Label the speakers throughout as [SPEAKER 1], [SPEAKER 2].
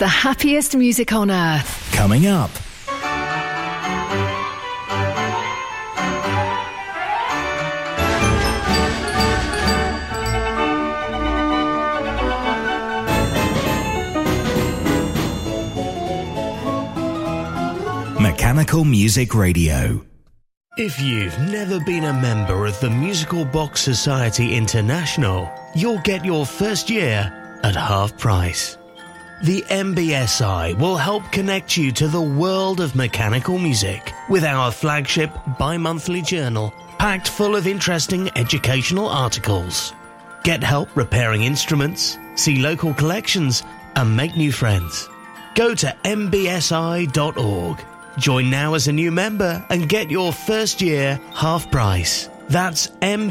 [SPEAKER 1] the happiest music on earth.
[SPEAKER 2] Coming up. Mechanical Music Radio.
[SPEAKER 3] If you've never been a member of the Musical Box Society International, you'll get your first year at half price. The MBSI will help connect you to the world of mechanical music with our flagship bi monthly journal packed full of interesting educational articles. Get help repairing instruments, see local collections, and make new friends. Go to mbsi.org. Join now as a new member and get your first year half price. That's mbsi.org.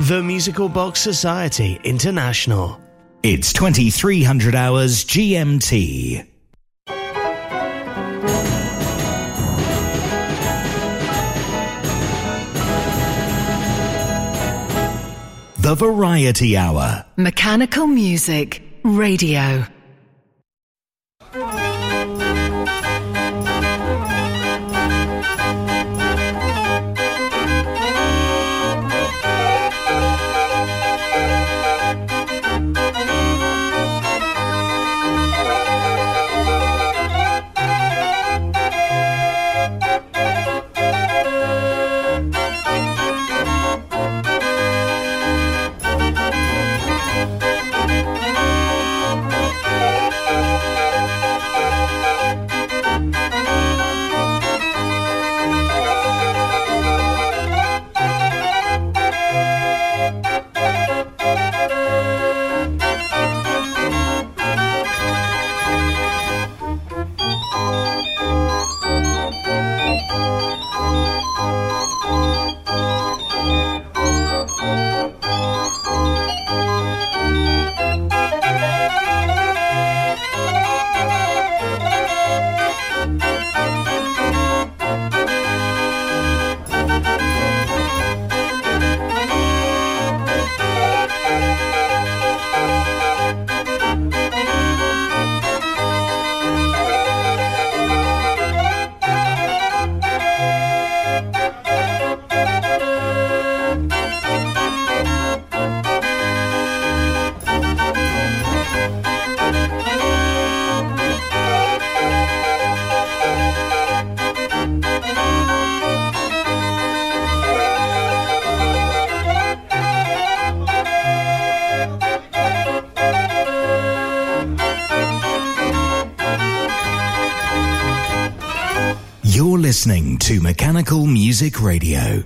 [SPEAKER 3] The Musical Box Society International.
[SPEAKER 2] It's 2300 hours GMT. The Variety Hour.
[SPEAKER 1] Mechanical Music Radio.
[SPEAKER 2] Music Radio.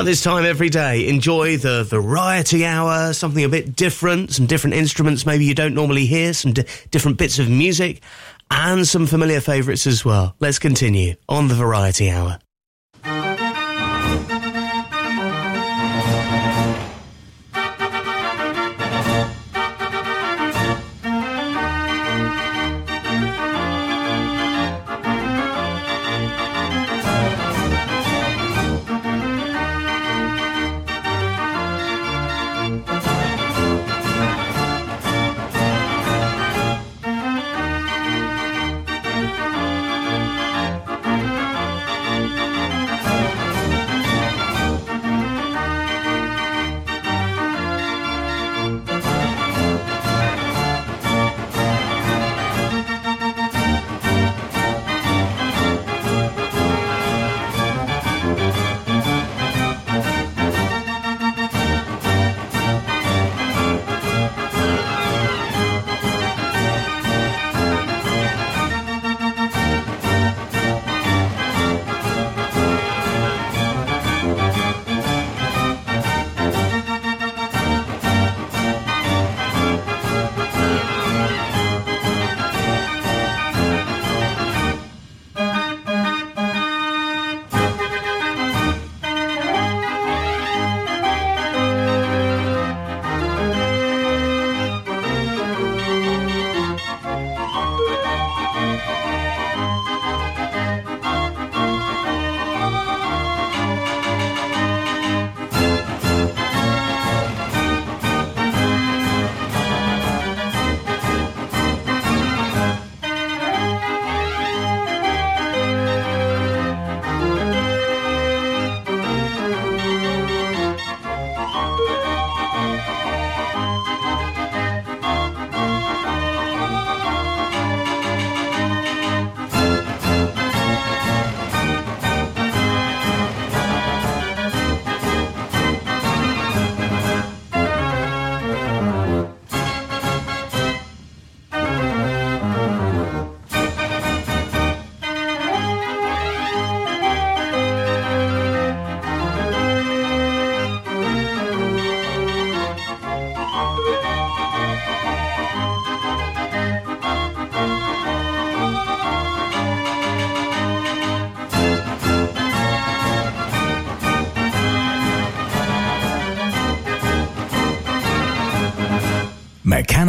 [SPEAKER 3] At this time every day, enjoy the variety hour, something a bit different, some different instruments maybe you don't normally hear, some di- different bits of music, and some familiar favourites as well. Let's continue on the variety hour.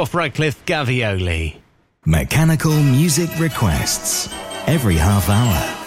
[SPEAKER 3] Scott Radcliffe Gavioli.
[SPEAKER 4] Mechanical music requests every half hour.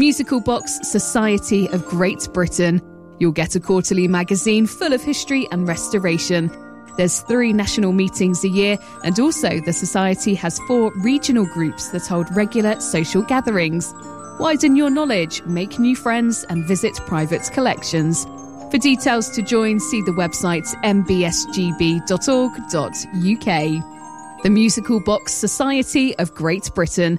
[SPEAKER 5] Musical Box Society of Great Britain. You'll get a quarterly magazine full of history and restoration. There's three national meetings a year, and also the Society has four regional groups that hold regular social gatherings. Widen your knowledge, make new friends, and visit private collections. For details to join, see the website mbsgb.org.uk. The Musical Box Society of Great Britain.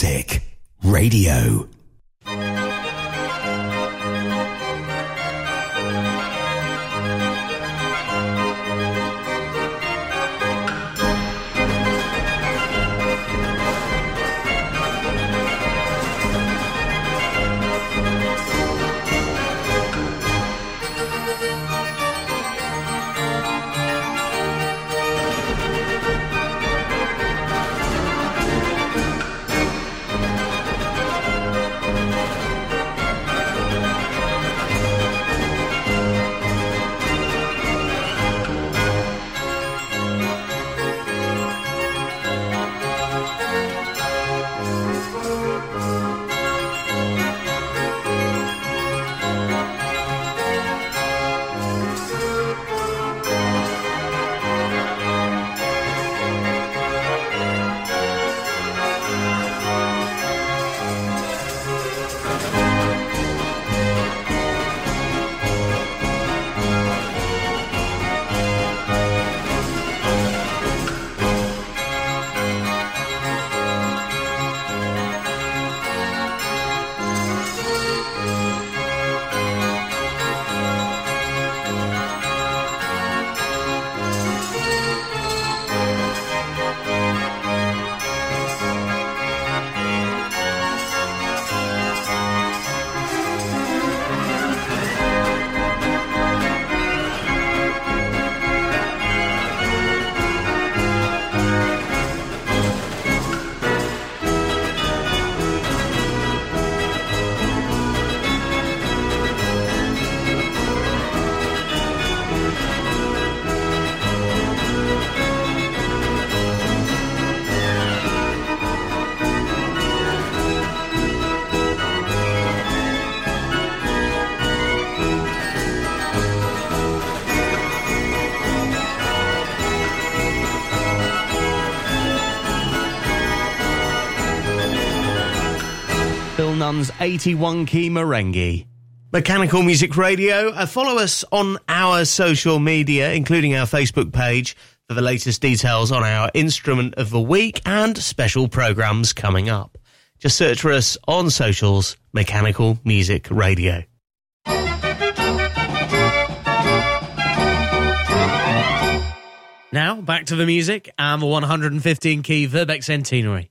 [SPEAKER 2] Music Radio.
[SPEAKER 3] Nuns 81 key merengue. Mechanical Music Radio. Uh, follow us on our social media, including our Facebook page, for the latest details on our instrument of the week and special programs coming up. Just search for us on socials, Mechanical Music Radio. Now, back to the music and the 115 key Verbeeck Centenary.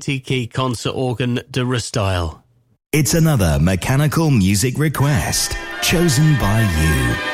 [SPEAKER 3] 20-key concert organ Dura restyle.
[SPEAKER 2] It's another mechanical music request chosen by you.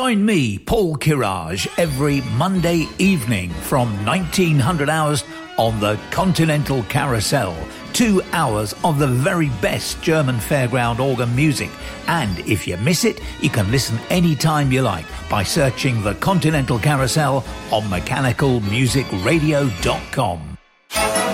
[SPEAKER 6] Join me, Paul Kirage, every Monday evening from 1900 hours on the Continental Carousel. Two hours of the very best German fairground organ music. And if you miss it, you can listen anytime you like by searching the Continental Carousel on mechanicalmusicradio.com.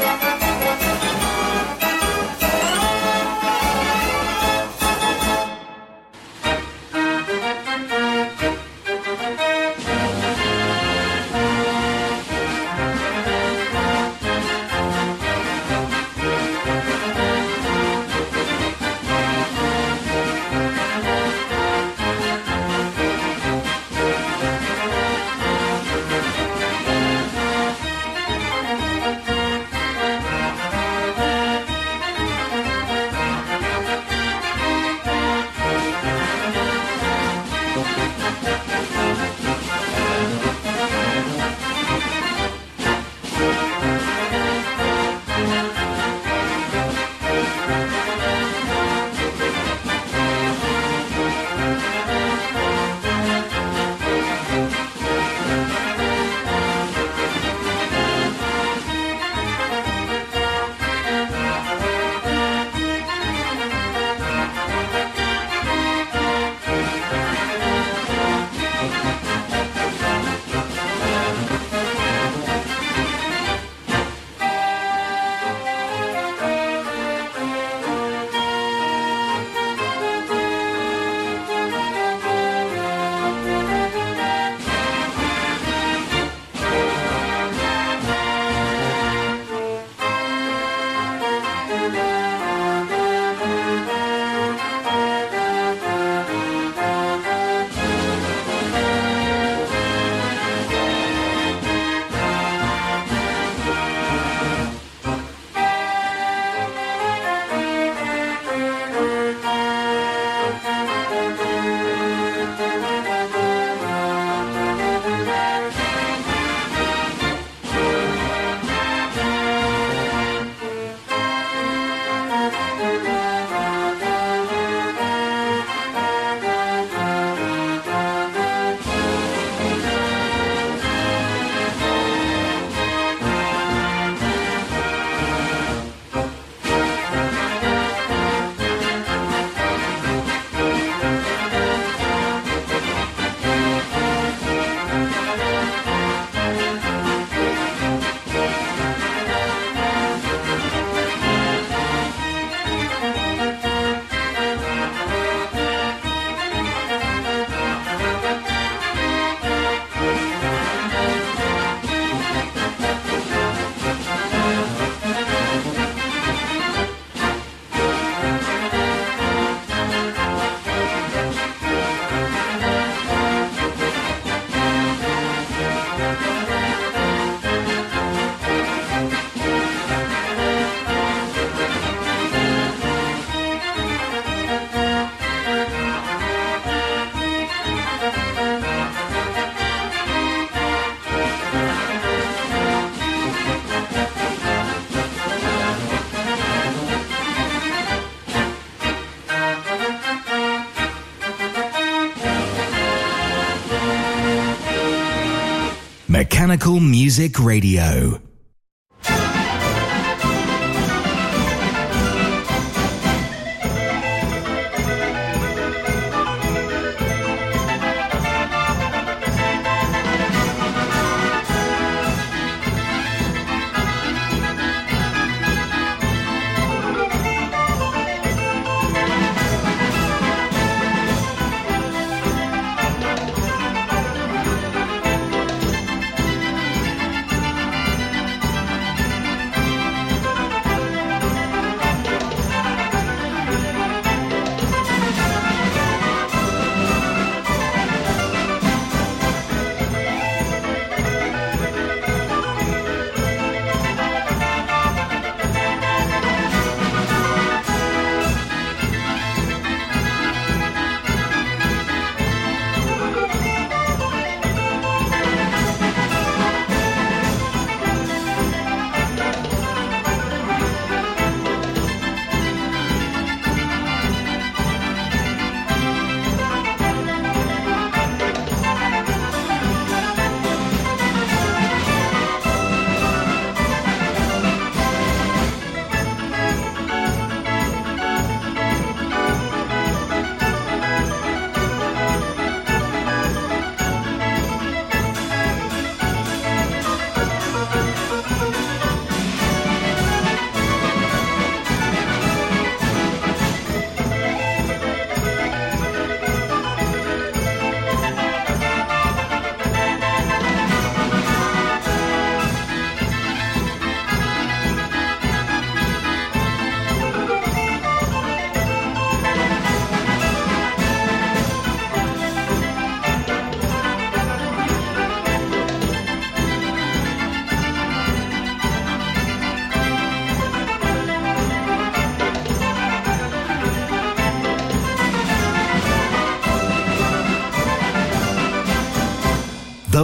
[SPEAKER 2] Music Radio.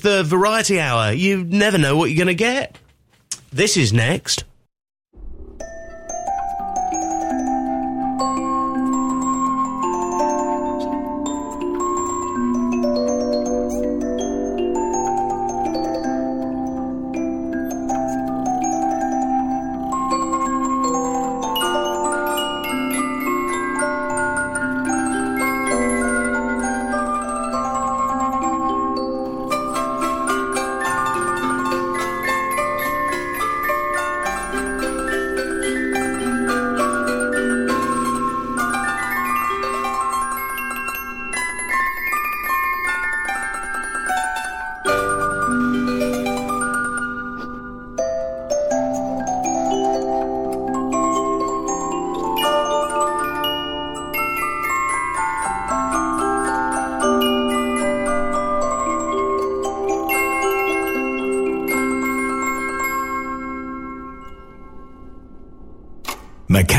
[SPEAKER 3] The Variety Hour. You never know what you're going to get. This is next.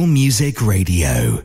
[SPEAKER 2] Music Radio.